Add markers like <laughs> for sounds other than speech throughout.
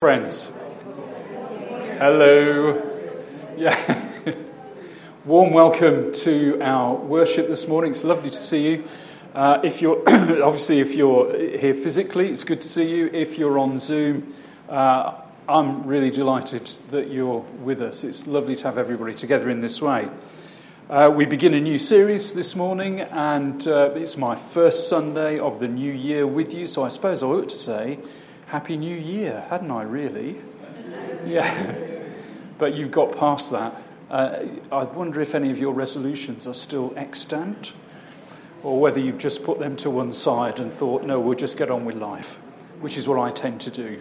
Friends, hello. Yeah. <laughs> Warm welcome to our worship this morning. It's lovely to see you. Uh, if you're <coughs> obviously if you're here physically, it's good to see you. If you're on Zoom, uh, I'm really delighted that you're with us. It's lovely to have everybody together in this way. Uh, we begin a new series this morning, and uh, it's my first Sunday of the new year with you. So I suppose I ought to say Happy New Year, hadn't I, really? Yeah. but you've got past that. Uh, I wonder if any of your resolutions are still extant, or whether you've just put them to one side and thought, no, we'll just get on with life, which is what I tend to do.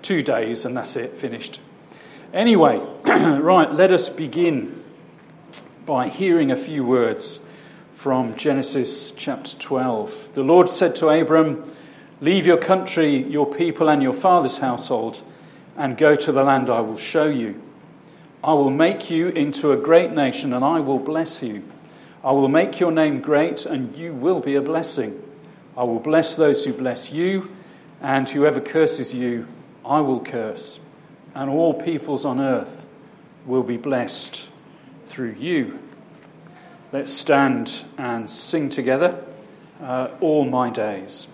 Two days, and that's it, finished. Anyway, <clears throat> right, let us begin by hearing a few words from Genesis chapter 12. The Lord said to Abram, Leave your country, your people, and your father's household, and go to the land I will show you. I will make you into a great nation, and I will bless you. I will make your name great, and you will be a blessing. I will bless those who bless you, and whoever curses you, I will curse. And all peoples on earth will be blessed through you. Let's stand and sing together uh, all my days.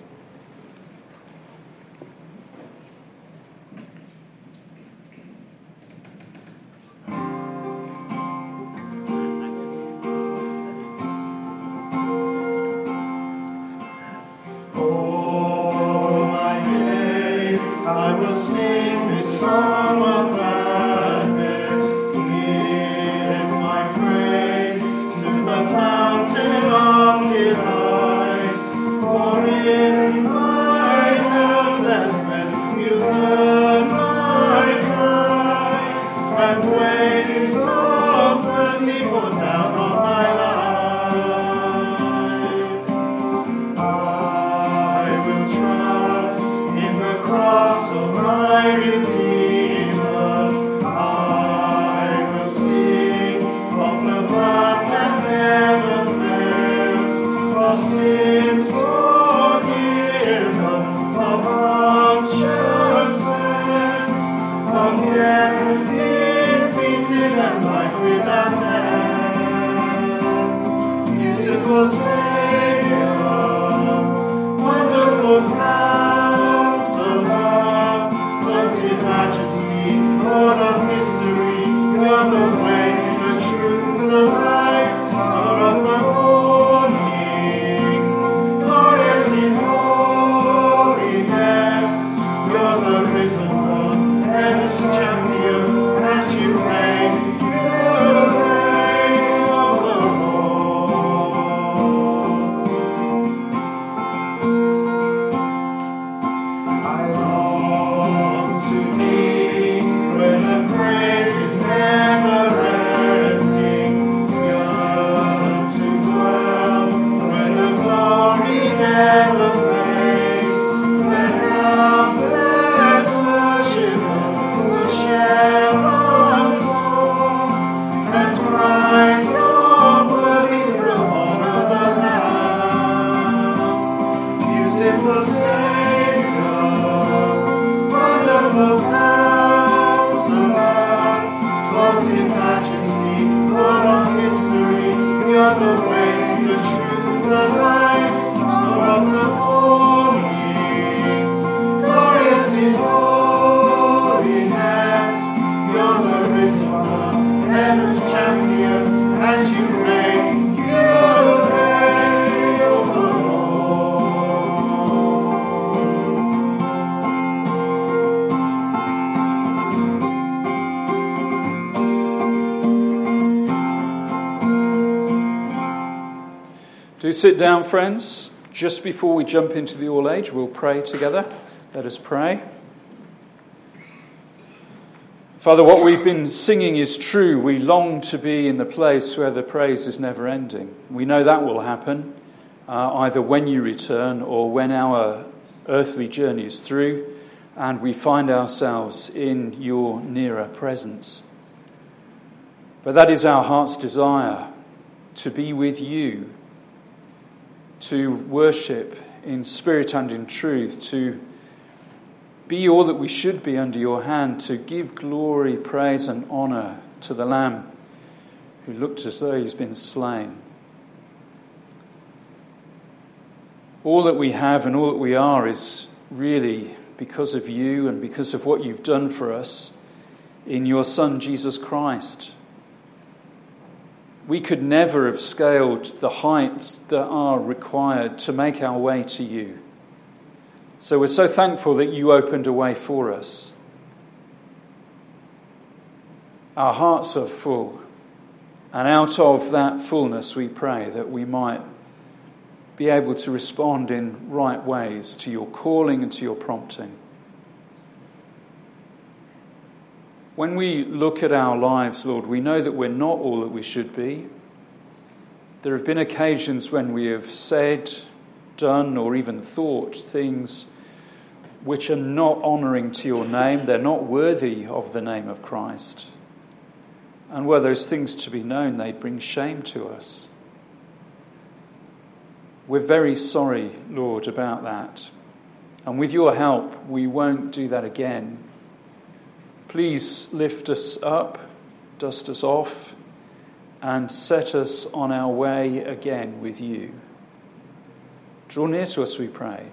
Sit down, friends. Just before we jump into the all age, we'll pray together. Let us pray. Father, what we've been singing is true. We long to be in the place where the praise is never ending. We know that will happen uh, either when you return or when our earthly journey is through and we find ourselves in your nearer presence. But that is our heart's desire to be with you to worship in spirit and in truth, to be all that we should be under your hand to give glory, praise, and honor to the Lamb who looked as though he's been slain. All that we have and all that we are is really because of you and because of what you've done for us in your Son, Jesus Christ. We could never have scaled the heights that are required to make our way to you. So we're so thankful that you opened a way for us. Our hearts are full, and out of that fullness, we pray that we might be able to respond in right ways to your calling and to your prompting. When we look at our lives, Lord, we know that we're not all that we should be. There have been occasions when we have said, done, or even thought things which are not honouring to your name. They're not worthy of the name of Christ. And were those things to be known, they'd bring shame to us. We're very sorry, Lord, about that. And with your help, we won't do that again. Please lift us up, dust us off, and set us on our way again with you. Draw near to us, we pray.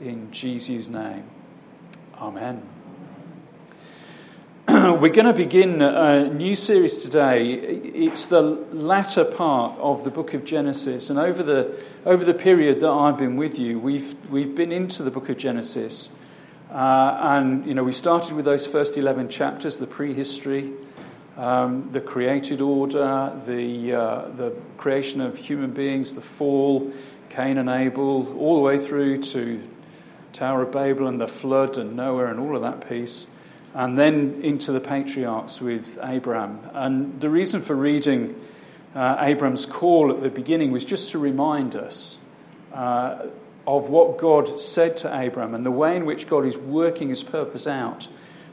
In Jesus' name. Amen. <clears throat> We're going to begin a new series today. It's the latter part of the book of Genesis. And over the, over the period that I've been with you, we've, we've been into the book of Genesis. Uh, and, you know, we started with those first 11 chapters, the prehistory, um, the created order, the, uh, the creation of human beings, the fall, Cain and Abel, all the way through to Tower of Babel and the flood and Noah and all of that piece. And then into the patriarchs with Abraham. And the reason for reading uh, Abraham's call at the beginning was just to remind us uh, of what God said to Abraham and the way in which God is working his purpose out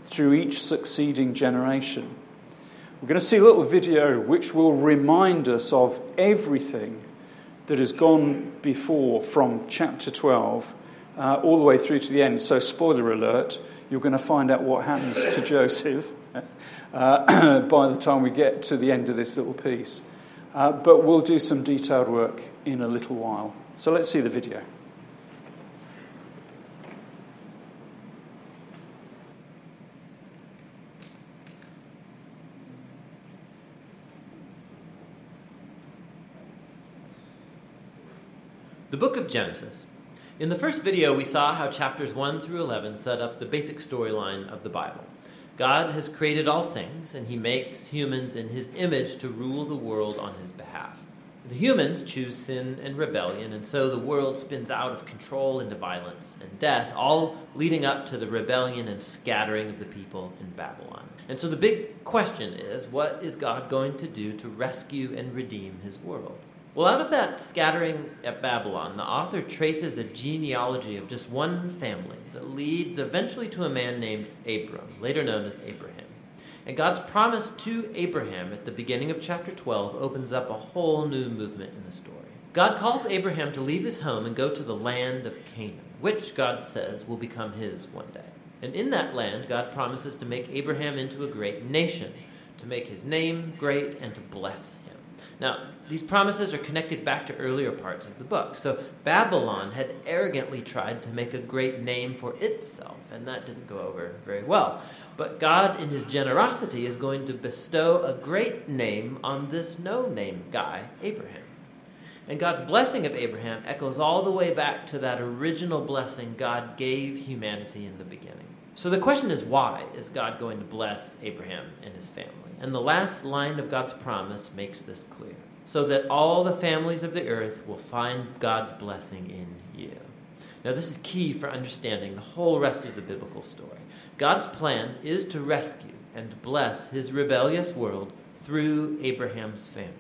through each succeeding generation. We're going to see a little video which will remind us of everything that has gone before from chapter 12 uh, all the way through to the end. So, spoiler alert, you're going to find out what happens to <laughs> Joseph uh, <clears throat> by the time we get to the end of this little piece. Uh, but we'll do some detailed work in a little while. So, let's see the video. The book of Genesis. In the first video, we saw how chapters 1 through 11 set up the basic storyline of the Bible. God has created all things, and he makes humans in his image to rule the world on his behalf. The humans choose sin and rebellion, and so the world spins out of control into violence and death, all leading up to the rebellion and scattering of the people in Babylon. And so the big question is what is God going to do to rescue and redeem his world? Well, out of that scattering at Babylon, the author traces a genealogy of just one family that leads eventually to a man named Abram, later known as Abraham. And God's promise to Abraham at the beginning of chapter 12 opens up a whole new movement in the story. God calls Abraham to leave his home and go to the land of Canaan, which God says will become his one day. And in that land, God promises to make Abraham into a great nation, to make his name great, and to bless him. Now, these promises are connected back to earlier parts of the book. So, Babylon had arrogantly tried to make a great name for itself, and that didn't go over very well. But God, in his generosity, is going to bestow a great name on this no name guy, Abraham. And God's blessing of Abraham echoes all the way back to that original blessing God gave humanity in the beginning. So the question is why is God going to bless Abraham and his family? And the last line of God's promise makes this clear so that all the families of the earth will find God's blessing in you. Now, this is key for understanding the whole rest of the biblical story. God's plan is to rescue and bless his rebellious world through Abraham's family.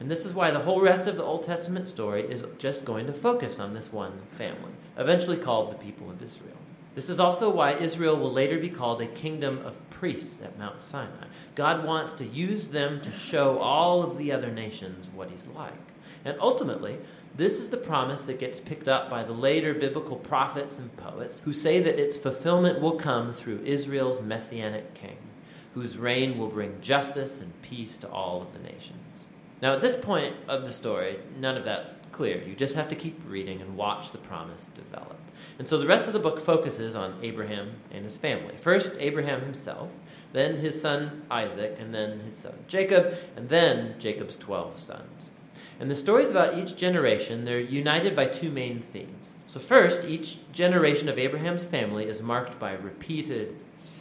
And this is why the whole rest of the Old Testament story is just going to focus on this one family, eventually called the people of Israel. This is also why Israel will later be called a kingdom of priests at Mount Sinai. God wants to use them to show all of the other nations what he's like. And ultimately, this is the promise that gets picked up by the later biblical prophets and poets who say that its fulfillment will come through Israel's messianic king, whose reign will bring justice and peace to all of the nations. Now, at this point of the story, none of that's clear. You just have to keep reading and watch the promise develop. And so the rest of the book focuses on Abraham and his family. First, Abraham himself, then his son Isaac, and then his son Jacob, and then Jacob's 12 sons. And the stories about each generation, they're united by two main themes. So, first, each generation of Abraham's family is marked by repeated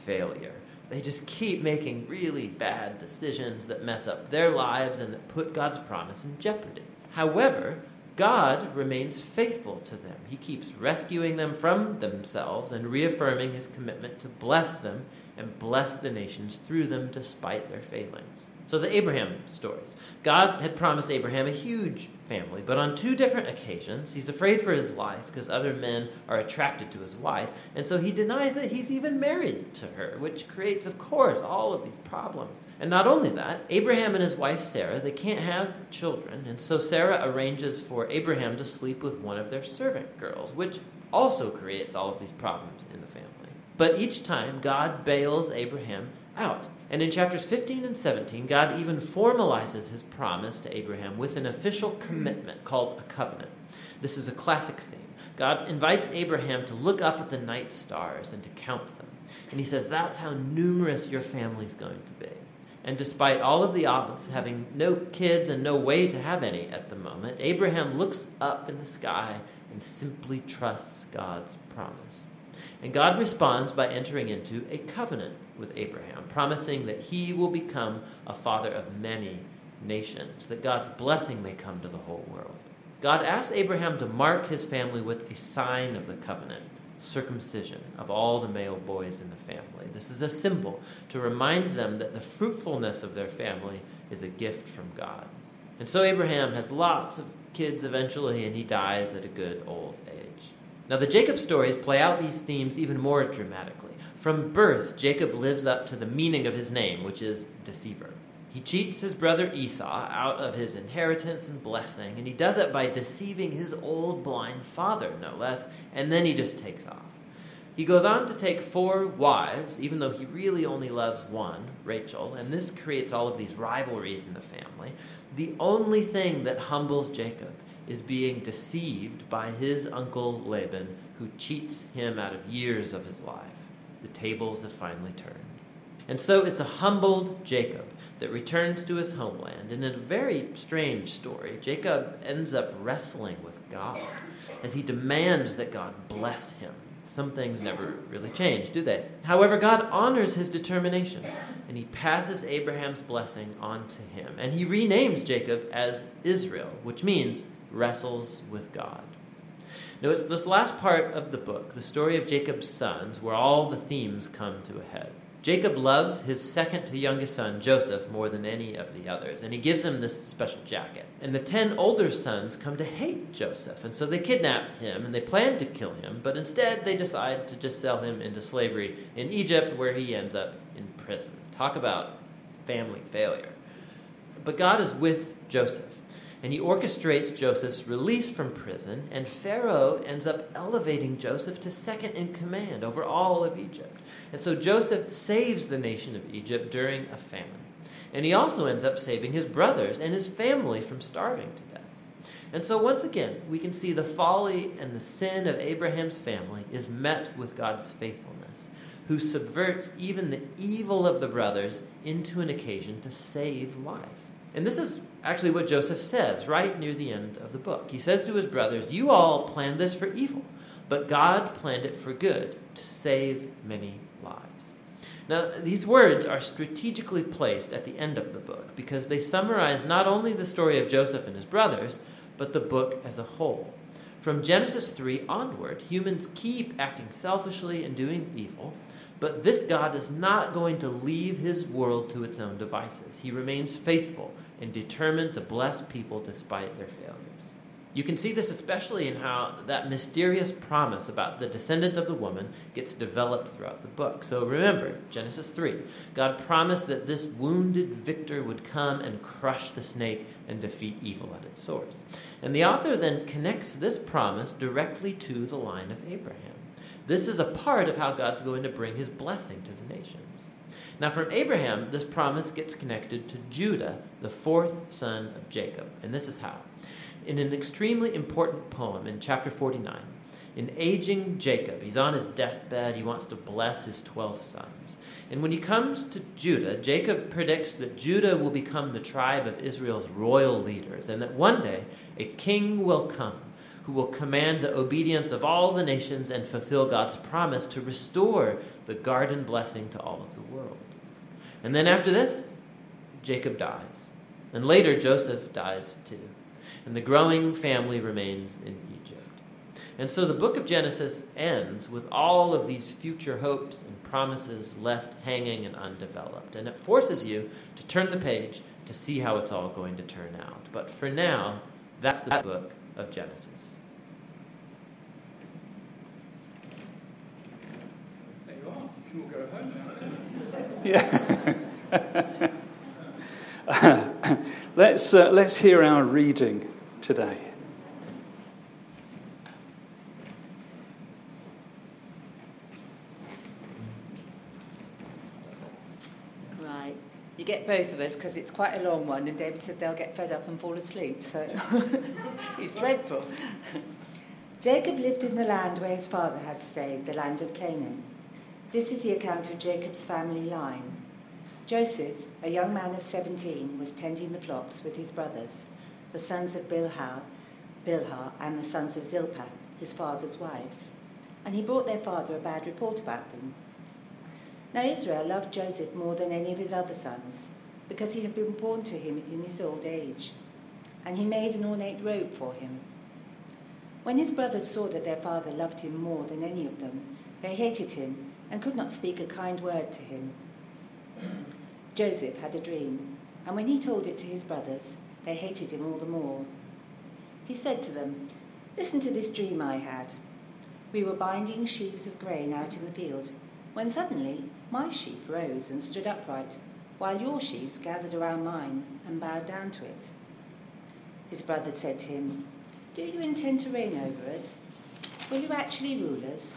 failure. They just keep making really bad decisions that mess up their lives and that put God's promise in jeopardy. However, God remains faithful to them. He keeps rescuing them from themselves and reaffirming his commitment to bless them and bless the nations through them despite their failings. So, the Abraham stories. God had promised Abraham a huge family, but on two different occasions, he's afraid for his life because other men are attracted to his wife, and so he denies that he's even married to her, which creates, of course, all of these problems. And not only that, Abraham and his wife Sarah, they can't have children, and so Sarah arranges for Abraham to sleep with one of their servant girls, which also creates all of these problems in the family. But each time, God bails Abraham out. And in chapters 15 and 17, God even formalizes his promise to Abraham with an official commitment called a covenant. This is a classic scene. God invites Abraham to look up at the night stars and to count them. And he says, That's how numerous your family's going to be. And despite all of the odds, having no kids and no way to have any at the moment, Abraham looks up in the sky and simply trusts God's promise. And God responds by entering into a covenant with Abraham, promising that he will become a father of many nations, that God's blessing may come to the whole world. God asks Abraham to mark his family with a sign of the covenant circumcision of all the male boys in the family. This is a symbol to remind them that the fruitfulness of their family is a gift from God. And so Abraham has lots of kids eventually, and he dies at a good old age. Now, the Jacob stories play out these themes even more dramatically. From birth, Jacob lives up to the meaning of his name, which is deceiver. He cheats his brother Esau out of his inheritance and blessing, and he does it by deceiving his old blind father, no less, and then he just takes off. He goes on to take four wives, even though he really only loves one, Rachel, and this creates all of these rivalries in the family. The only thing that humbles Jacob is being deceived by his uncle Laban, who cheats him out of years of his life the tables have finally turned. And so it's a humbled Jacob that returns to his homeland. And in a very strange story, Jacob ends up wrestling with God as he demands that God bless him. Some things never really change, do they? However, God honors his determination and he passes Abraham's blessing on to him. And he renames Jacob as Israel, which means wrestles with God. Now, it's this last part of the book, the story of Jacob's sons, where all the themes come to a head. Jacob loves his second to youngest son, Joseph, more than any of the others, and he gives him this special jacket. And the ten older sons come to hate Joseph, and so they kidnap him and they plan to kill him, but instead they decide to just sell him into slavery in Egypt, where he ends up in prison. Talk about family failure. But God is with Joseph and he orchestrates Joseph's release from prison, and Pharaoh ends up elevating Joseph to second in command over all of Egypt. And so Joseph saves the nation of Egypt during a famine. And he also ends up saving his brothers and his family from starving to death. And so, once again, we can see the folly and the sin of Abraham's family is met with God's faithfulness, who subverts even the evil of the brothers into an occasion to save life. And this is actually what Joseph says right near the end of the book. He says to his brothers, You all planned this for evil, but God planned it for good, to save many lives. Now, these words are strategically placed at the end of the book because they summarize not only the story of Joseph and his brothers, but the book as a whole. From Genesis 3 onward, humans keep acting selfishly and doing evil, but this God is not going to leave his world to its own devices. He remains faithful and determined to bless people despite their failures. You can see this especially in how that mysterious promise about the descendant of the woman gets developed throughout the book. So remember, Genesis 3, God promised that this wounded victor would come and crush the snake and defeat evil at its source. And the author then connects this promise directly to the line of Abraham. This is a part of how God's going to bring his blessing to the nations. Now, from Abraham, this promise gets connected to Judah, the fourth son of Jacob. And this is how in an extremely important poem in chapter 49. In aging Jacob, he's on his deathbed, he wants to bless his 12 sons. And when he comes to Judah, Jacob predicts that Judah will become the tribe of Israel's royal leaders, and that one day a king will come who will command the obedience of all the nations and fulfill God's promise to restore the garden blessing to all of the world. And then after this, Jacob dies. And later, Joseph dies too and the growing family remains in Egypt. And so the book of Genesis ends with all of these future hopes and promises left hanging and undeveloped. And it forces you to turn the page to see how it's all going to turn out. But for now, that's the book of Genesis. There you are. You can all go home now. Yeah. <laughs> let's, uh, let's hear our reading today. Right. You get both of us because it's quite a long one, and David said they'll get fed up and fall asleep, so <laughs> he's dreadful. Jacob lived in the land where his father had stayed, the land of Canaan. This is the account of Jacob's family line. Joseph, a young man of 17, was tending the flocks with his brothers the sons of Bilhah, Bilhah and the sons of Zilpah, his father's wives. And he brought their father a bad report about them. Now Israel loved Joseph more than any of his other sons, because he had been born to him in his old age. And he made an ornate robe for him. When his brothers saw that their father loved him more than any of them, they hated him and could not speak a kind word to him. <clears throat> Joseph had a dream, and when he told it to his brothers, they hated him all the more. He said to them, Listen to this dream I had. We were binding sheaves of grain out in the field, when suddenly my sheaf rose and stood upright, while your sheaves gathered around mine and bowed down to it. His brother said to him, Do you intend to reign over us? Will you actually rule us?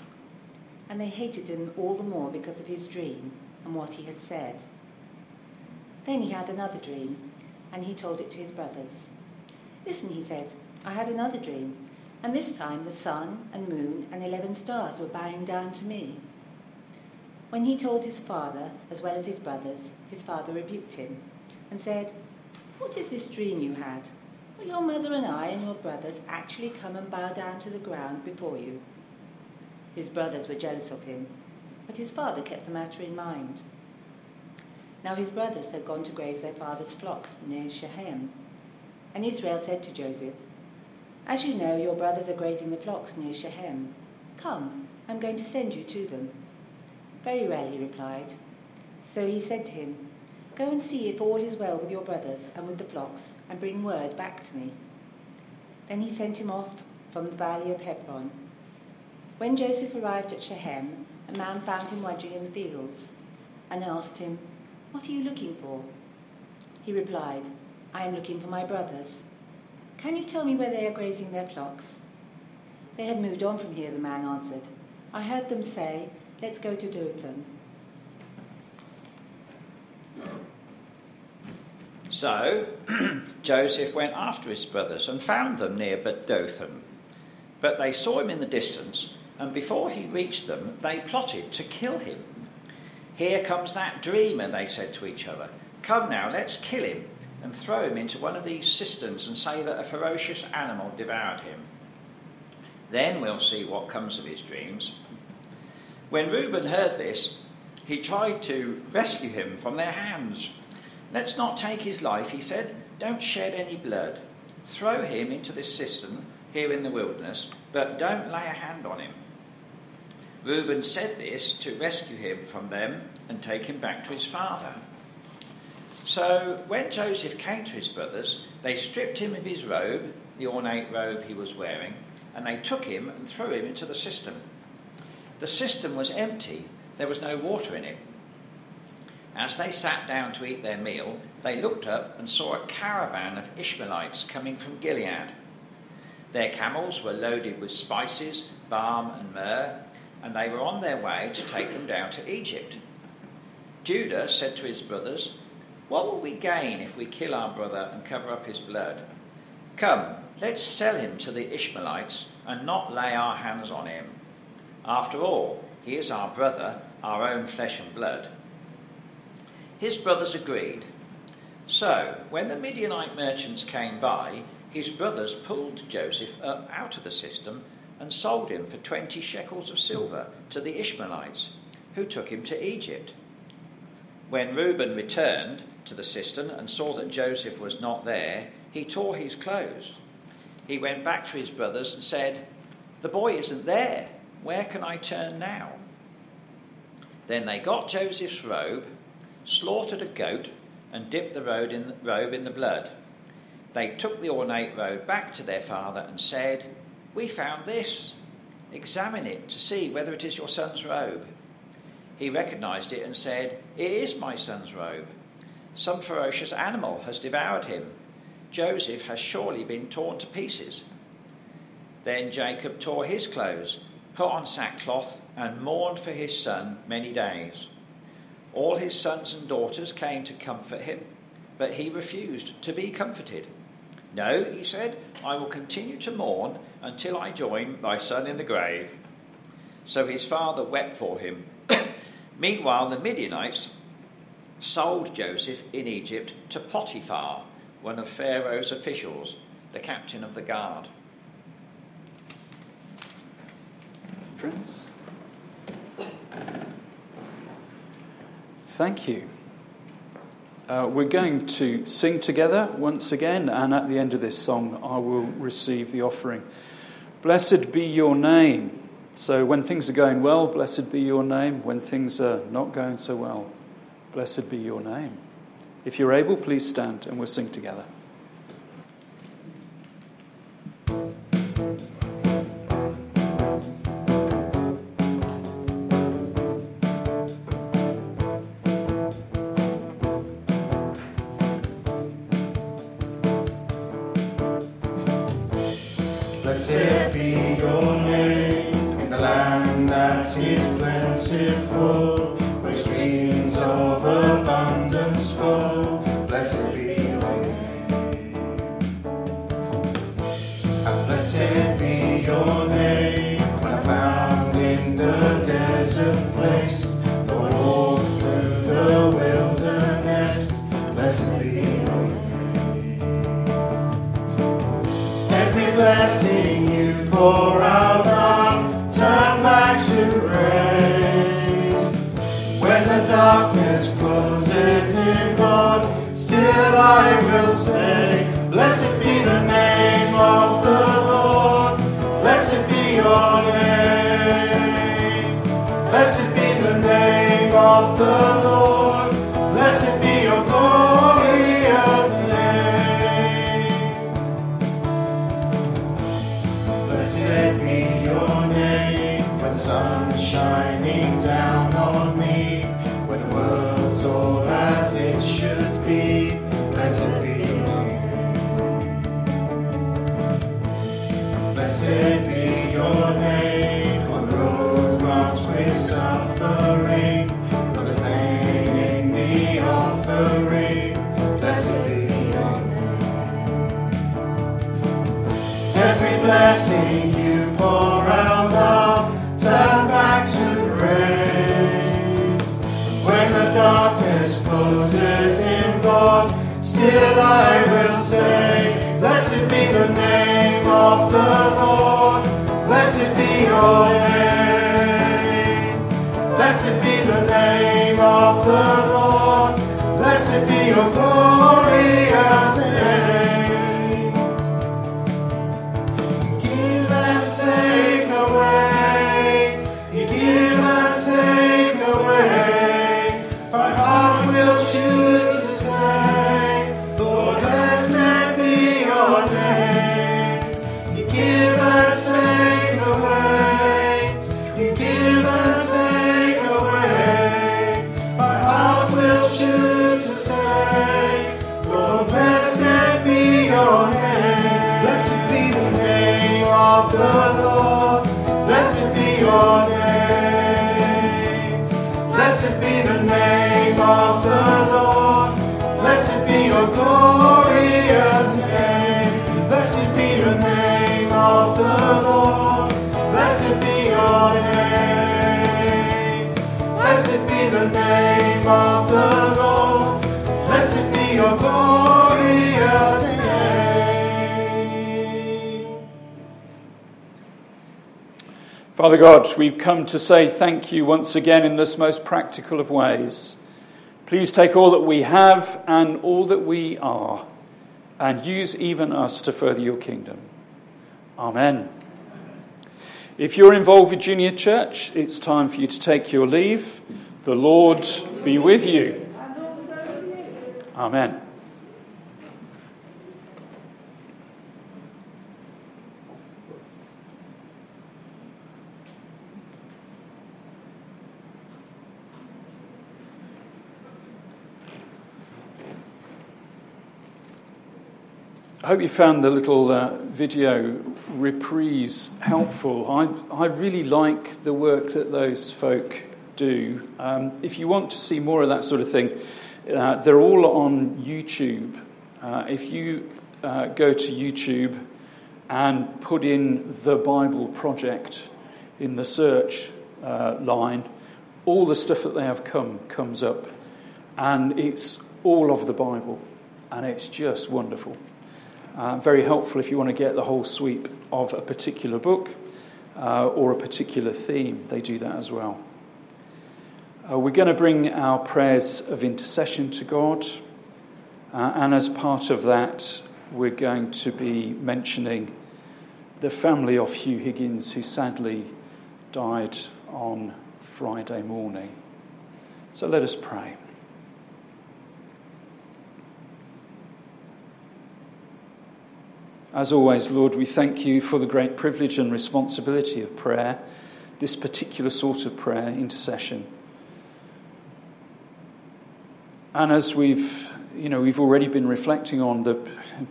And they hated him all the more because of his dream and what he had said. Then he had another dream and he told it to his brothers. Listen, he said, I had another dream, and this time the sun and moon and eleven stars were bowing down to me. When he told his father, as well as his brothers, his father rebuked him and said, What is this dream you had? Will your mother and I and your brothers actually come and bow down to the ground before you? His brothers were jealous of him, but his father kept the matter in mind. Now his brothers had gone to graze their father's flocks near Shechem. And Israel said to Joseph, As you know, your brothers are grazing the flocks near Shechem. Come, I'm going to send you to them. Very well, he replied. So he said to him, Go and see if all is well with your brothers and with the flocks, and bring word back to me. Then he sent him off from the valley of Hebron. When Joseph arrived at Shechem, a man found him wandering in the fields, and asked him, what are you looking for? He replied, I am looking for my brothers. Can you tell me where they are grazing their flocks? They had moved on from here, the man answered. I heard them say, Let's go to Dothan. So <clears throat> Joseph went after his brothers and found them near Dothan. But they saw him in the distance, and before he reached them, they plotted to kill him. Here comes that dreamer, they said to each other. Come now, let's kill him and throw him into one of these cisterns and say that a ferocious animal devoured him. Then we'll see what comes of his dreams. When Reuben heard this, he tried to rescue him from their hands. Let's not take his life, he said. Don't shed any blood. Throw him into this cistern here in the wilderness, but don't lay a hand on him. Reuben said this to rescue him from them and take him back to his father. So when Joseph came to his brothers, they stripped him of his robe, the ornate robe he was wearing, and they took him and threw him into the cistern. The cistern was empty, there was no water in it. As they sat down to eat their meal, they looked up and saw a caravan of Ishmaelites coming from Gilead. Their camels were loaded with spices, balm, and myrrh, and they were on their way to take them down to Egypt. Judah said to his brothers, What will we gain if we kill our brother and cover up his blood? Come, let's sell him to the Ishmaelites and not lay our hands on him. After all, he is our brother, our own flesh and blood. His brothers agreed. So, when the Midianite merchants came by, his brothers pulled Joseph up out of the cistern and sold him for twenty shekels of silver to the Ishmaelites, who took him to Egypt. When Reuben returned to the cistern and saw that Joseph was not there, he tore his clothes. He went back to his brothers and said, The boy isn't there. Where can I turn now? Then they got Joseph's robe, slaughtered a goat, and dipped the robe in the, robe in the blood. They took the ornate robe back to their father and said, We found this. Examine it to see whether it is your son's robe. He recognized it and said, It is my son's robe. Some ferocious animal has devoured him. Joseph has surely been torn to pieces. Then Jacob tore his clothes, put on sackcloth, and mourned for his son many days. All his sons and daughters came to comfort him, but he refused to be comforted. No, he said, I will continue to mourn until I join my son in the grave. So his father wept for him. <coughs> Meanwhile, the Midianites sold Joseph in Egypt to Potiphar one of Pharaoh's officials, the captain of the guard. Friends? Thank you. Uh, we're going to sing together once again, and at the end of this song, I will receive the offering. Blessed be your name. So, when things are going well, blessed be your name. When things are not going so well, blessed be your name. If you're able, please stand and we'll sing together. Back to. When the darkness closes in God, still I will say, I will say, Blessed be the name of the Lord. Blessed be your name. Blessed be the name of the Lord. Blessed be your glorious Father God, we've come to say thank you once again in this most practical of ways. Please take all that we have and all that we are and use even us to further your kingdom. Amen. If you're involved with Junior Church, it's time for you to take your leave. The Lord be with you. Amen. Hope you found the little uh, video reprise helpful. I, I really like the work that those folk do. Um, if you want to see more of that sort of thing, uh, they're all on YouTube. Uh, if you uh, go to YouTube and put in the Bible Project in the search uh, line, all the stuff that they have come comes up, and it's all of the Bible, and it's just wonderful. Uh, very helpful if you want to get the whole sweep of a particular book uh, or a particular theme. They do that as well. Uh, we're going to bring our prayers of intercession to God, uh, and as part of that, we're going to be mentioning the family of Hugh Higgins, who sadly died on Friday morning. So let us pray. As always, Lord, we thank you for the great privilege and responsibility of prayer, this particular sort of prayer, intercession. And as we've, you know, we've already been reflecting on the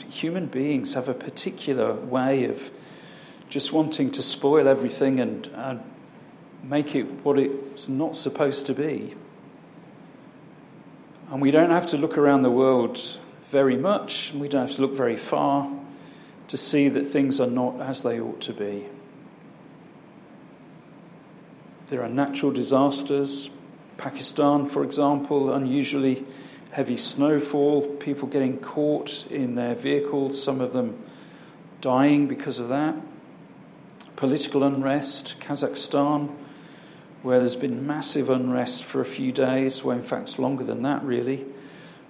human beings have a particular way of just wanting to spoil everything and, and make it what it's not supposed to be. And we don't have to look around the world very much, we don't have to look very far to see that things are not as they ought to be. There are natural disasters. Pakistan, for example, unusually heavy snowfall, people getting caught in their vehicles, some of them dying because of that. Political unrest, Kazakhstan, where there's been massive unrest for a few days, well, in fact, it's longer than that, really.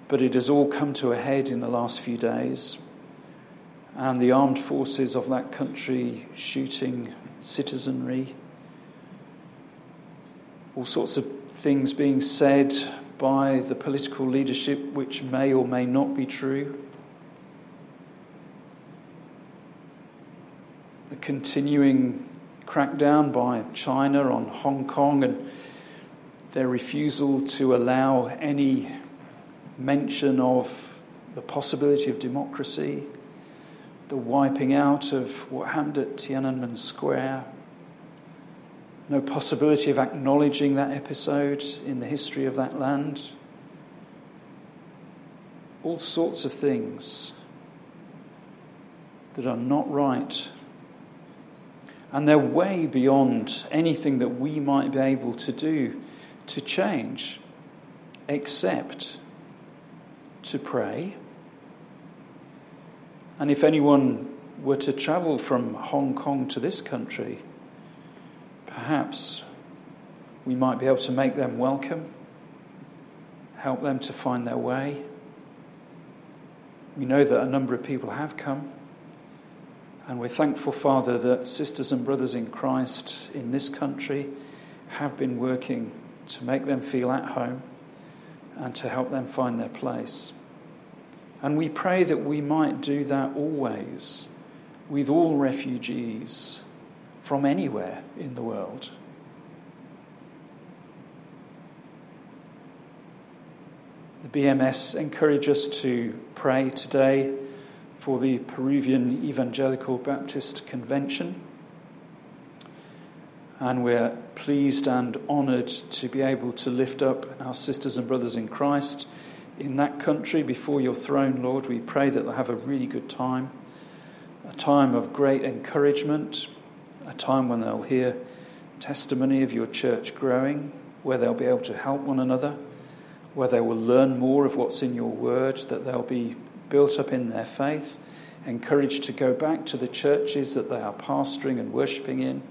But it has all come to a head in the last few days and the armed forces of that country shooting citizenry. All sorts of things being said by the political leadership which may or may not be true. The continuing crackdown by China on Hong Kong and their refusal to allow any mention of the possibility of democracy the wiping out of what happened at Tiananmen Square. No possibility of acknowledging that episode in the history of that land. All sorts of things that are not right. And they're way beyond anything that we might be able to do to change, except to pray and if anyone were to travel from Hong Kong to this country, perhaps we might be able to make them welcome, help them to find their way. We know that a number of people have come. And we're thankful, Father, that sisters and brothers in Christ in this country have been working to make them feel at home and to help them find their place. And we pray that we might do that always with all refugees from anywhere in the world. the BMS encourage us to pray today for the Peruvian Evangelical Baptist Convention. And we're pleased and honoured to be able to lift up our sisters and brothers in Christ in that country before your throne, Lord. We pray that they'll have a really good time, a time of great encouragement, a time when they'll hear testimony of your church growing, where they'll be able to help one another, where they will learn more of what's in your word, that they'll be built up in their faith, encouraged to go back to the churches that they are pastoring and worshipping in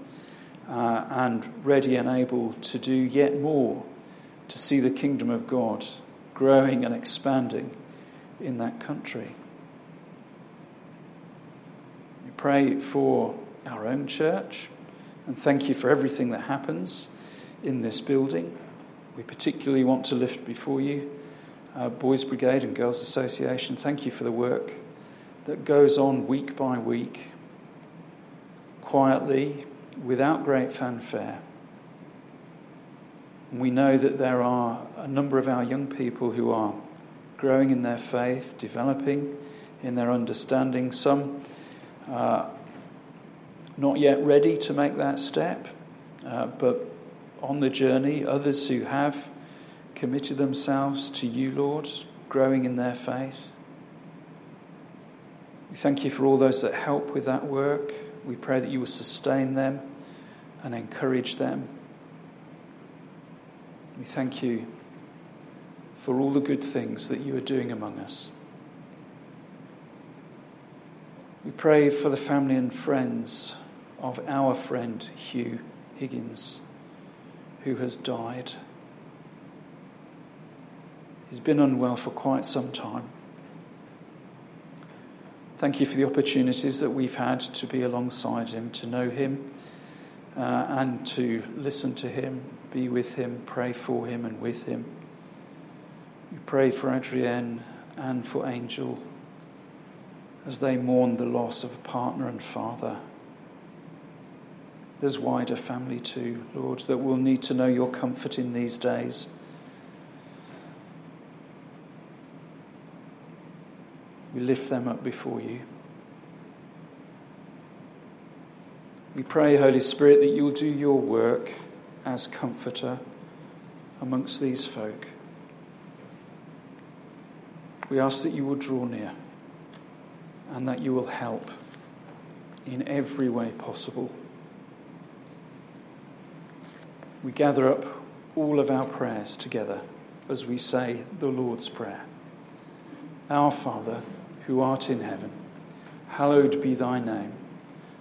uh, and ready and able to do yet more to see the kingdom of God growing and expanding in that country. We pray for our own church and thank you for everything that happens in this building. We particularly want to lift before you uh, Boys Brigade and Girls Association. Thank you for the work that goes on week by week, quietly without great fanfare. We know that there are a number of our young people who are growing in their faith, developing in their understanding. Some uh, not yet ready to make that step, uh, but on the journey. Others who have committed themselves to you, Lord, growing in their faith. We thank you for all those that help with that work. We pray that you will sustain them and encourage them. We thank you for all the good things that you are doing among us. We pray for the family and friends of our friend Hugh Higgins, who has died. He's been unwell for quite some time. Thank you for the opportunities that we've had to be alongside him, to know him uh, and to listen to him, be with him, pray for him and with him. We pray for Adrienne and for Angel as they mourn the loss of a partner and father. There's wider family too, Lord, that will need to know your comfort in these days. We lift them up before you. We pray, Holy Spirit, that you'll do your work as comforter amongst these folk. We ask that you will draw near and that you will help in every way possible. We gather up all of our prayers together as we say the Lord's Prayer. Our Father, who art in heaven, hallowed be thy name.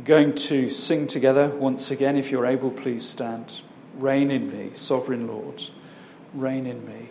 We're going to sing together once again. If you're able, please stand. Reign in me, sovereign Lord, reign in me.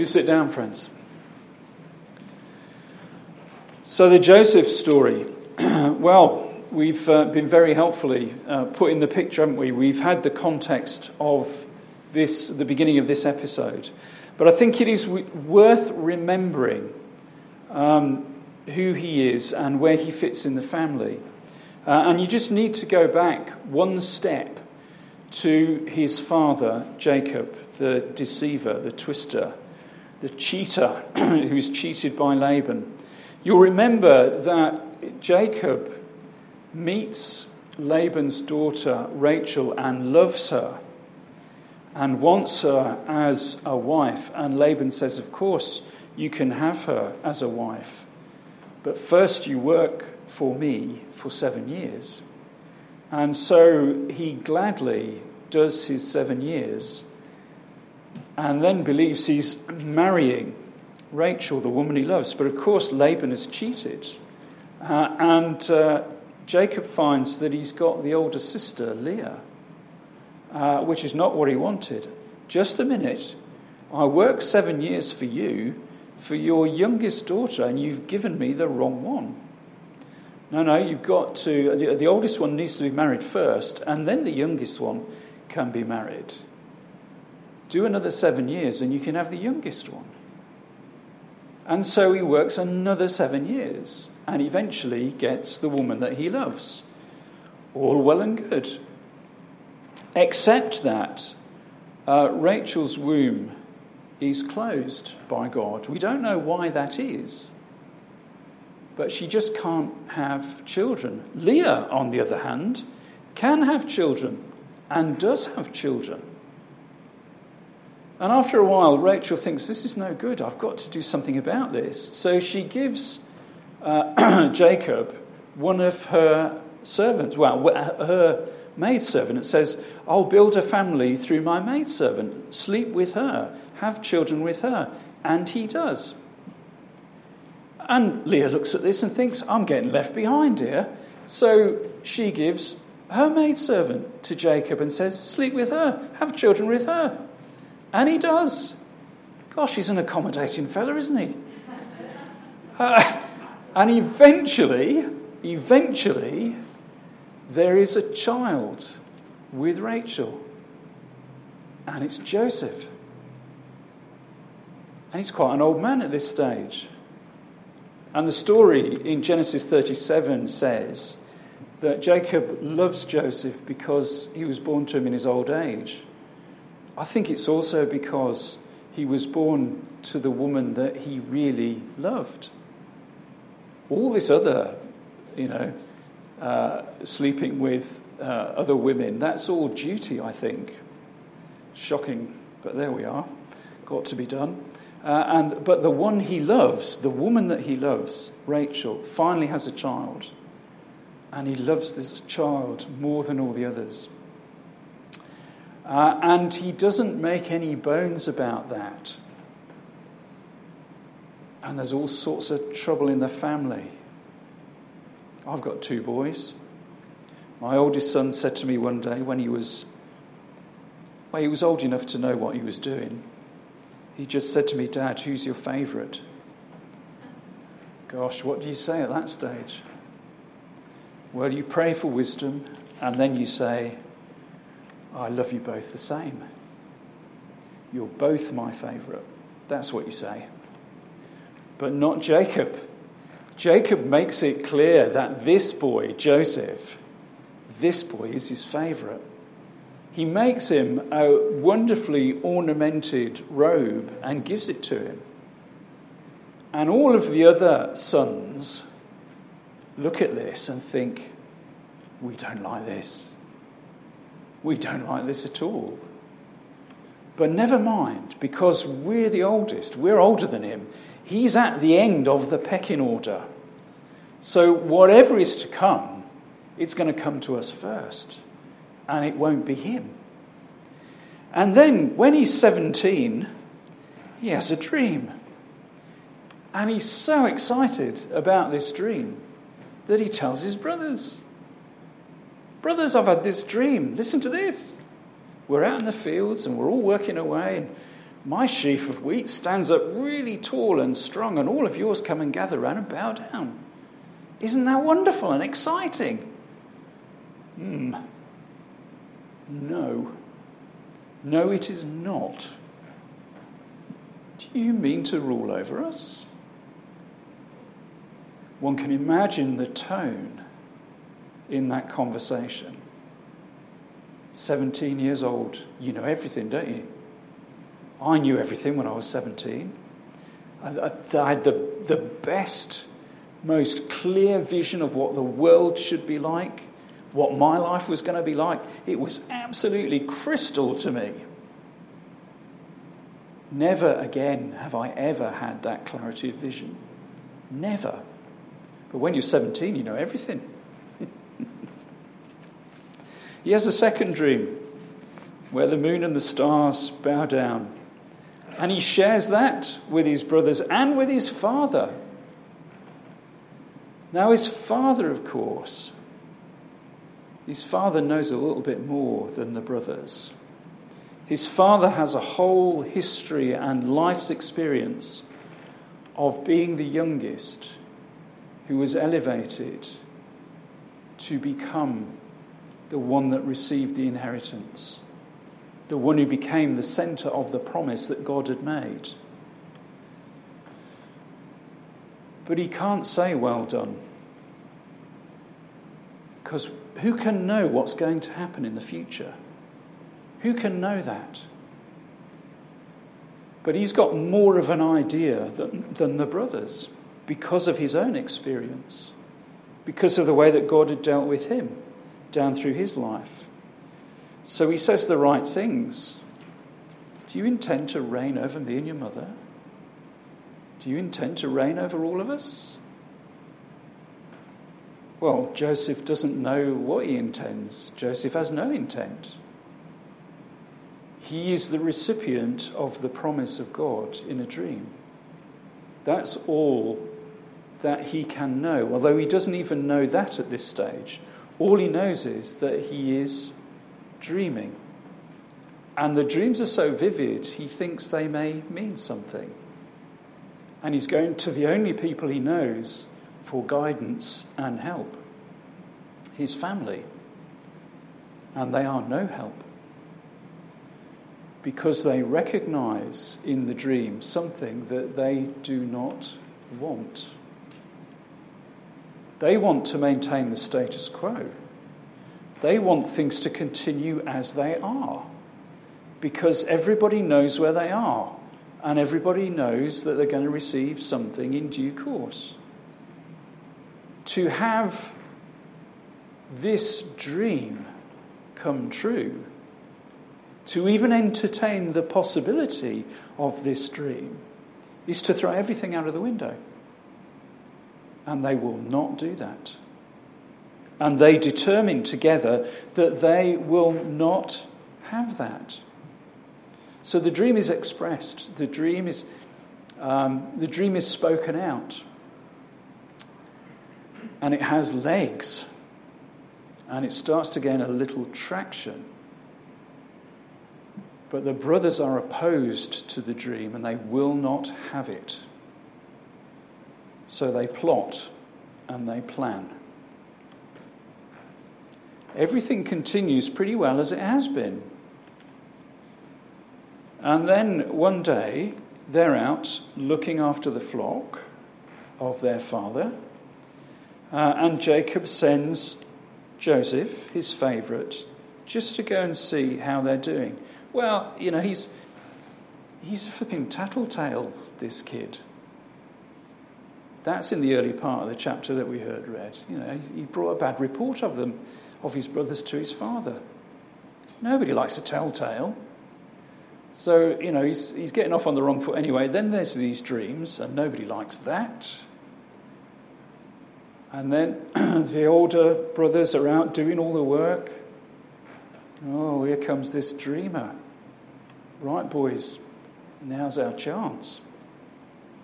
Do sit down, friends. So, the Joseph story. <clears throat> well, we've uh, been very helpfully uh, put in the picture, haven't we? We've had the context of this, the beginning of this episode. But I think it is w- worth remembering um, who he is and where he fits in the family. Uh, and you just need to go back one step to his father, Jacob, the deceiver, the twister, the cheater <clears throat> who's cheated by Laban. You'll remember that Jacob meets Laban's daughter, Rachel, and loves her and wants her as a wife. And Laban says, Of course, you can have her as a wife, but first you work for me for seven years. And so he gladly does his seven years and then believes he's marrying Rachel, the woman he loves. But of course, Laban has cheated. Uh, and uh, Jacob finds that he's got the older sister, Leah, uh, which is not what he wanted. Just a minute. I worked seven years for you, for your youngest daughter, and you've given me the wrong one. No, no, you've got to. The, the oldest one needs to be married first, and then the youngest one can be married. Do another seven years, and you can have the youngest one. And so he works another seven years and eventually gets the woman that he loves. All well and good. Except that uh, Rachel's womb is closed by God. We don't know why that is, but she just can't have children. Leah, on the other hand, can have children and does have children. And after a while, Rachel thinks, This is no good. I've got to do something about this. So she gives uh, <clears throat> Jacob one of her servants, well, her maidservant. It says, I'll build a family through my maidservant, sleep with her, have children with her. And he does. And Leah looks at this and thinks, I'm getting left behind here. So she gives her maidservant to Jacob and says, Sleep with her, have children with her. And he does. Gosh, he's an accommodating fella, isn't he? Uh, and eventually, eventually, there is a child with Rachel. And it's Joseph. And he's quite an old man at this stage. And the story in Genesis 37 says that Jacob loves Joseph because he was born to him in his old age. I think it's also because he was born to the woman that he really loved. All this other, you know, uh, sleeping with uh, other women, that's all duty, I think. Shocking, but there we are. Got to be done. Uh, and, but the one he loves, the woman that he loves, Rachel, finally has a child. And he loves this child more than all the others. Uh, and he doesn't make any bones about that. And there's all sorts of trouble in the family. I've got two boys. My oldest son said to me one day when he was, well, he was old enough to know what he was doing. He just said to me, Dad, who's your favourite? Gosh, what do you say at that stage? Well, you pray for wisdom and then you say, I love you both the same. You're both my favourite. That's what you say. But not Jacob. Jacob makes it clear that this boy, Joseph, this boy is his favourite. He makes him a wonderfully ornamented robe and gives it to him. And all of the other sons look at this and think, we don't like this. We don't like this at all. But never mind, because we're the oldest, we're older than him. He's at the end of the pecking order. So, whatever is to come, it's going to come to us first, and it won't be him. And then, when he's 17, he has a dream. And he's so excited about this dream that he tells his brothers. Brothers, I've had this dream. Listen to this. We're out in the fields and we're all working away, and my sheaf of wheat stands up really tall and strong, and all of yours come and gather round and bow down. Isn't that wonderful and exciting? Hmm. No. No, it is not. Do you mean to rule over us? One can imagine the tone in that conversation. 17 years old, you know everything, don't you? I knew everything when I was 17. I, I, had the, the best, most clear vision of what the world should be like, what my life was going to be like. It was absolutely crystal to me. Never again have I ever had that clarity of vision. Never. But when you're 17, you know everything. He has a second dream where the moon and the stars bow down. And he shares that with his brothers and with his father. Now, his father, of course, his father knows a little bit more than the brothers. His father has a whole history and life's experience of being the youngest who was elevated to become the one that received the inheritance, the one who became the center of the promise that God had made. But he can't say, Well done. Because who can know what's going to happen in the future? Who can know that? But he's got more of an idea than, than the brothers because of his own experience, because of the way that God had dealt with him down through his life. So he says the right things. Do you intend to reign over me and your mother? Do you intend to reign over all of us? Well, Joseph doesn't know what he intends. Joseph has no intent. He is the recipient of the promise of God in a dream. That's all that he can know, although he doesn't even know that at this stage. All he knows is that he is dreaming. And the dreams are so vivid, he thinks they may mean something. And he's going to the only people he knows for guidance and help his family. And they are no help because they recognize in the dream something that they do not want. They want to maintain the status quo. They want things to continue as they are because everybody knows where they are and everybody knows that they're going to receive something in due course. To have this dream come true, to even entertain the possibility of this dream, is to throw everything out of the window. And they will not do that. And they determine together that they will not have that. So the dream is expressed, the dream is, um, the dream is spoken out, and it has legs, and it starts to gain a little traction. But the brothers are opposed to the dream and they will not have it. So they plot and they plan. Everything continues pretty well as it has been. And then one day, they're out looking after the flock of their father. Uh, and Jacob sends Joseph, his favourite, just to go and see how they're doing. Well, you know, he's, he's a flipping tattletale, this kid. That's in the early part of the chapter that we heard read. You know, he brought a bad report of them, of his brothers to his father. Nobody likes a telltale. So, you know, he's, he's getting off on the wrong foot anyway. Then there's these dreams, and nobody likes that. And then <clears throat> the older brothers are out doing all the work. Oh, here comes this dreamer. Right, boys, now's our chance.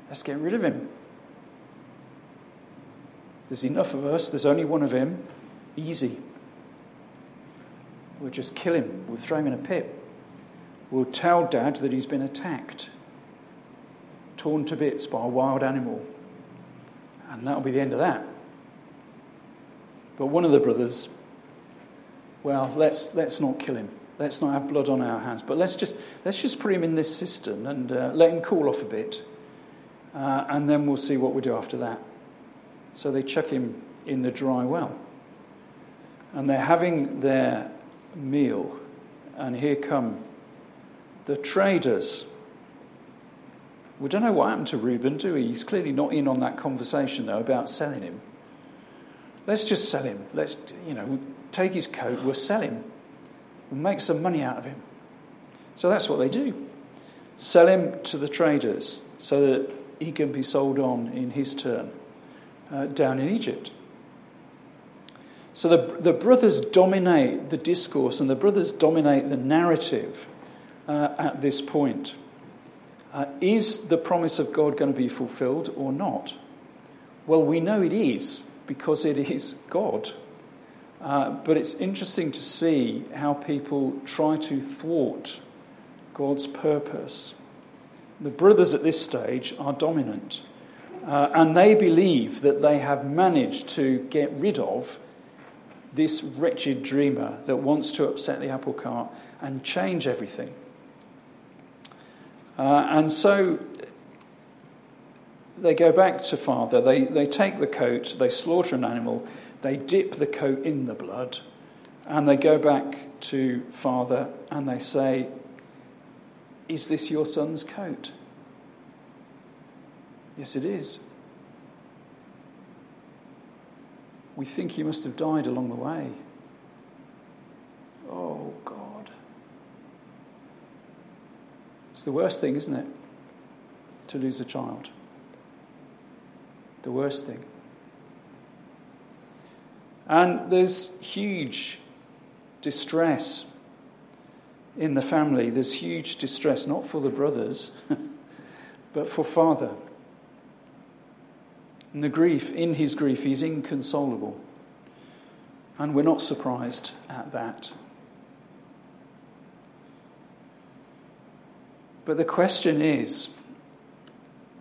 Let's get rid of him. There's enough of us, there's only one of him. Easy. We'll just kill him, we'll throw him in a pit. We'll tell dad that he's been attacked, torn to bits by a wild animal. And that'll be the end of that. But one of the brothers, well, let's, let's not kill him. Let's not have blood on our hands. But let's just, let's just put him in this cistern and uh, let him cool off a bit. Uh, and then we'll see what we do after that. So they chuck him in the dry well. And they're having their meal. And here come the traders. We don't know what happened to Reuben, do we? He's clearly not in on that conversation, though, about selling him. Let's just sell him. Let's, you know, take his coat, we'll sell him. We'll make some money out of him. So that's what they do. Sell him to the traders so that he can be sold on in his turn uh, down in Egypt. So the, the brothers dominate the discourse and the brothers dominate the narrative uh, at this point. Uh, is the promise of God going to be fulfilled or not? Well, we know it is because it is God. Uh, but it's interesting to see how people try to thwart God's purpose. The brothers at this stage are dominant, uh, and they believe that they have managed to get rid of this wretched dreamer that wants to upset the apple cart and change everything. Uh, and so they go back to father, they, they take the coat, they slaughter an animal, they dip the coat in the blood, and they go back to father and they say, Is this your son's coat? Yes, it is. We think he must have died along the way. Oh, God. It's the worst thing, isn't it? To lose a child. The worst thing. And there's huge distress in the family. There's huge distress, not for the brothers, <laughs> but for father. The grief, in his grief, he's inconsolable. And we're not surprised at that. But the question is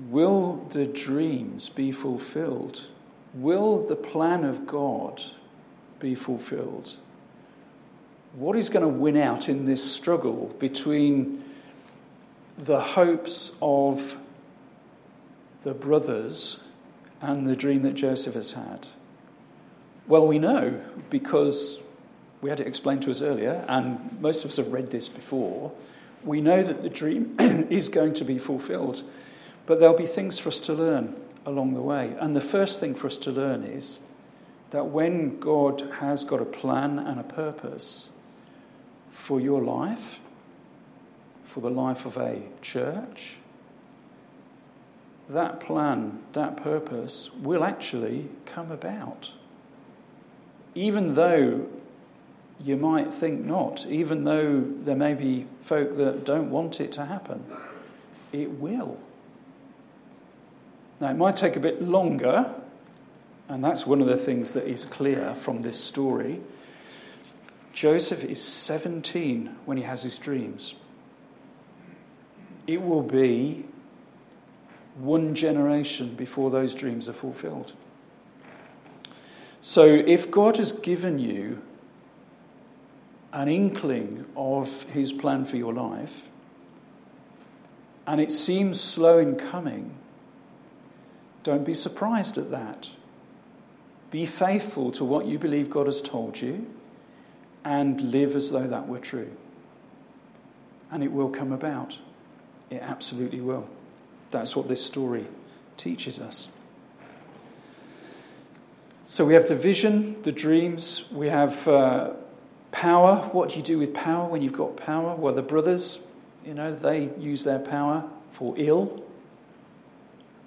will the dreams be fulfilled? Will the plan of God be fulfilled? What is going to win out in this struggle between the hopes of the brothers and the dream that Joseph has had? Well, we know because we had it explained to us earlier, and most of us have read this before we know that the dream <clears throat> is going to be fulfilled, but there'll be things for us to learn along the way. And the first thing for us to learn is that when God has got a plan and a purpose for your life, for the life of a church, that plan, that purpose will actually come about. Even though you might think not, even though there may be folk that don't want it to happen. It will. Now, it might take a bit longer, and that's one of the things that is clear from this story. Joseph is 17 when he has his dreams. It will be one generation before those dreams are fulfilled. So, if God has given you an inkling of his plan for your life, and it seems slow in coming, don't be surprised at that. Be faithful to what you believe God has told you and live as though that were true. And it will come about. It absolutely will. That's what this story teaches us. So we have the vision, the dreams, we have. Uh, Power, what do you do with power when you've got power? Well, the brothers, you know, they use their power for ill.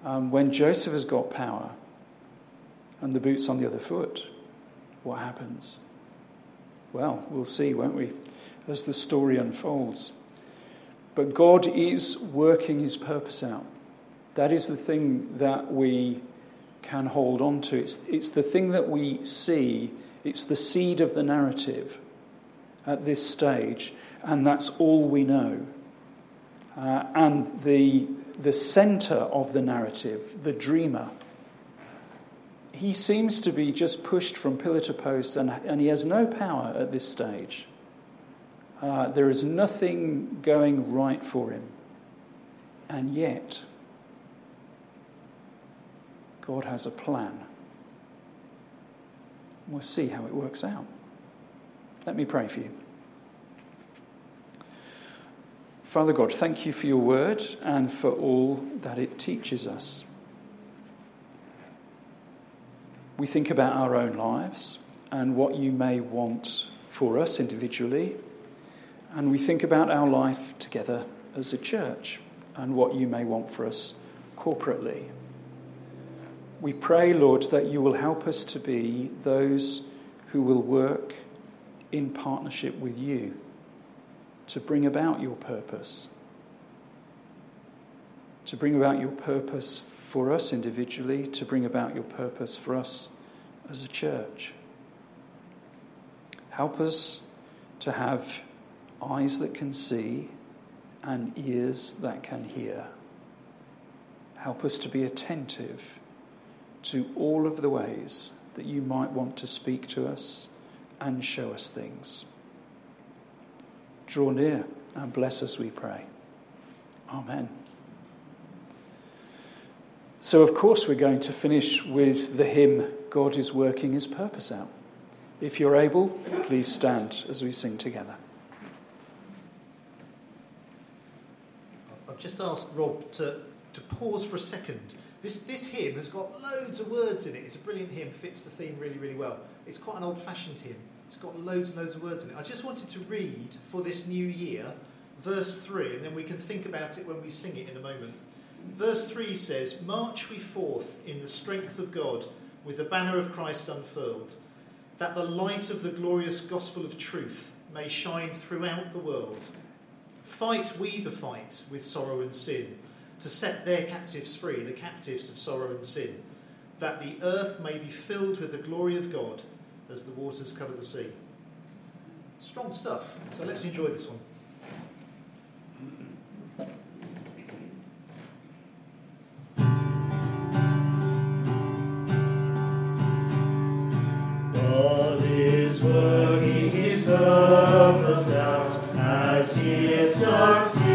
Um, when Joseph has got power and the boot's on the other foot, what happens? Well, we'll see, won't we, as the story unfolds. But God is working his purpose out. That is the thing that we can hold on to. It's, it's the thing that we see, it's the seed of the narrative at this stage, and that's all we know. Uh, and the, the center of the narrative, the dreamer, he seems to be just pushed from pillar to post, and, and he has no power at this stage. Uh, there is nothing going right for him. And yet, God has a plan. We'll see how it works out. Let me pray for you. Father God, thank you for your word and for all that it teaches us. We think about our own lives and what you may want for us individually, and we think about our life together as a church and what you may want for us corporately. We pray, Lord, that you will help us to be those who will work in partnership with you to bring about your purpose. To bring about your purpose for us individually, to bring about your purpose for us as a church. Help us to have eyes that can see and ears that can hear. Help us to be attentive to all of the ways that you might want to speak to us and show us things. Draw near and bless us, we pray. Amen. So, of course, we're going to finish with the hymn, God is Working His Purpose Out. If you're able, please stand as we sing together. I've just asked Rob to, to pause for a second. This, this hymn has got loads of words in it. It's a brilliant hymn, fits the theme really, really well. It's quite an old fashioned hymn. It's got loads and loads of words in it. I just wanted to read for this new year verse 3, and then we can think about it when we sing it in a moment. Verse 3 says, March we forth in the strength of God with the banner of Christ unfurled, that the light of the glorious gospel of truth may shine throughout the world. Fight we the fight with sorrow and sin, to set their captives free, the captives of sorrow and sin, that the earth may be filled with the glory of God as the waters cover the sea. Strong stuff. So let's enjoy this one. God is working his purpose out as he succeeds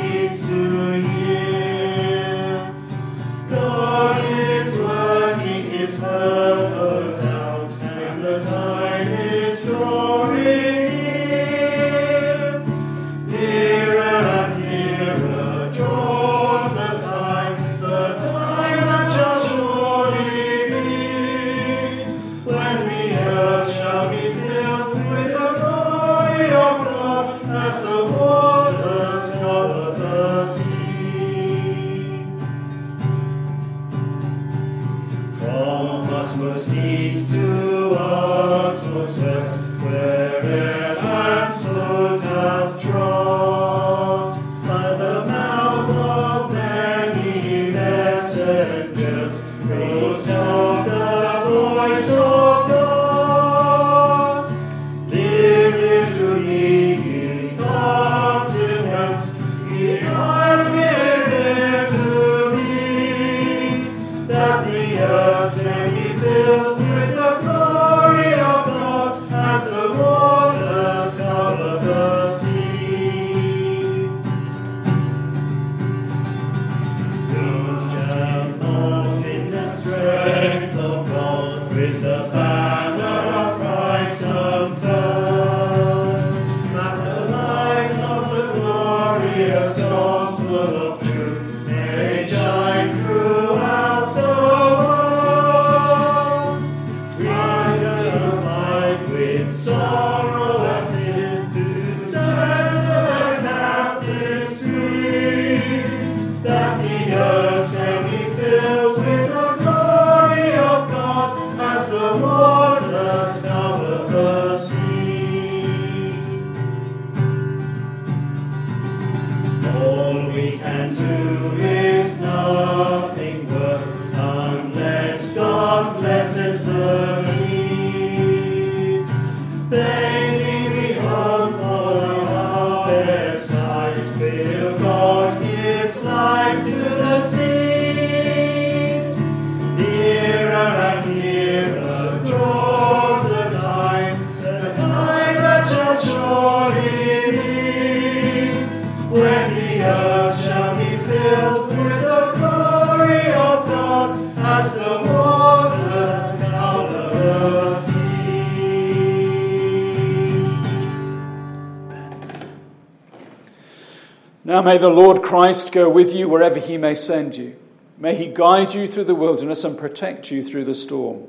Christ go with you wherever he may send you. May he guide you through the wilderness and protect you through the storm.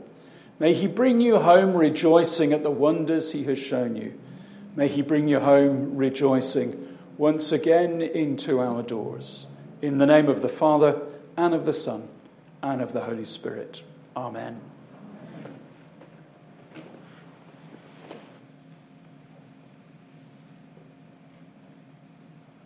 May he bring you home rejoicing at the wonders he has shown you. May he bring you home rejoicing once again into our doors. In the name of the Father, and of the Son, and of the Holy Spirit. Amen.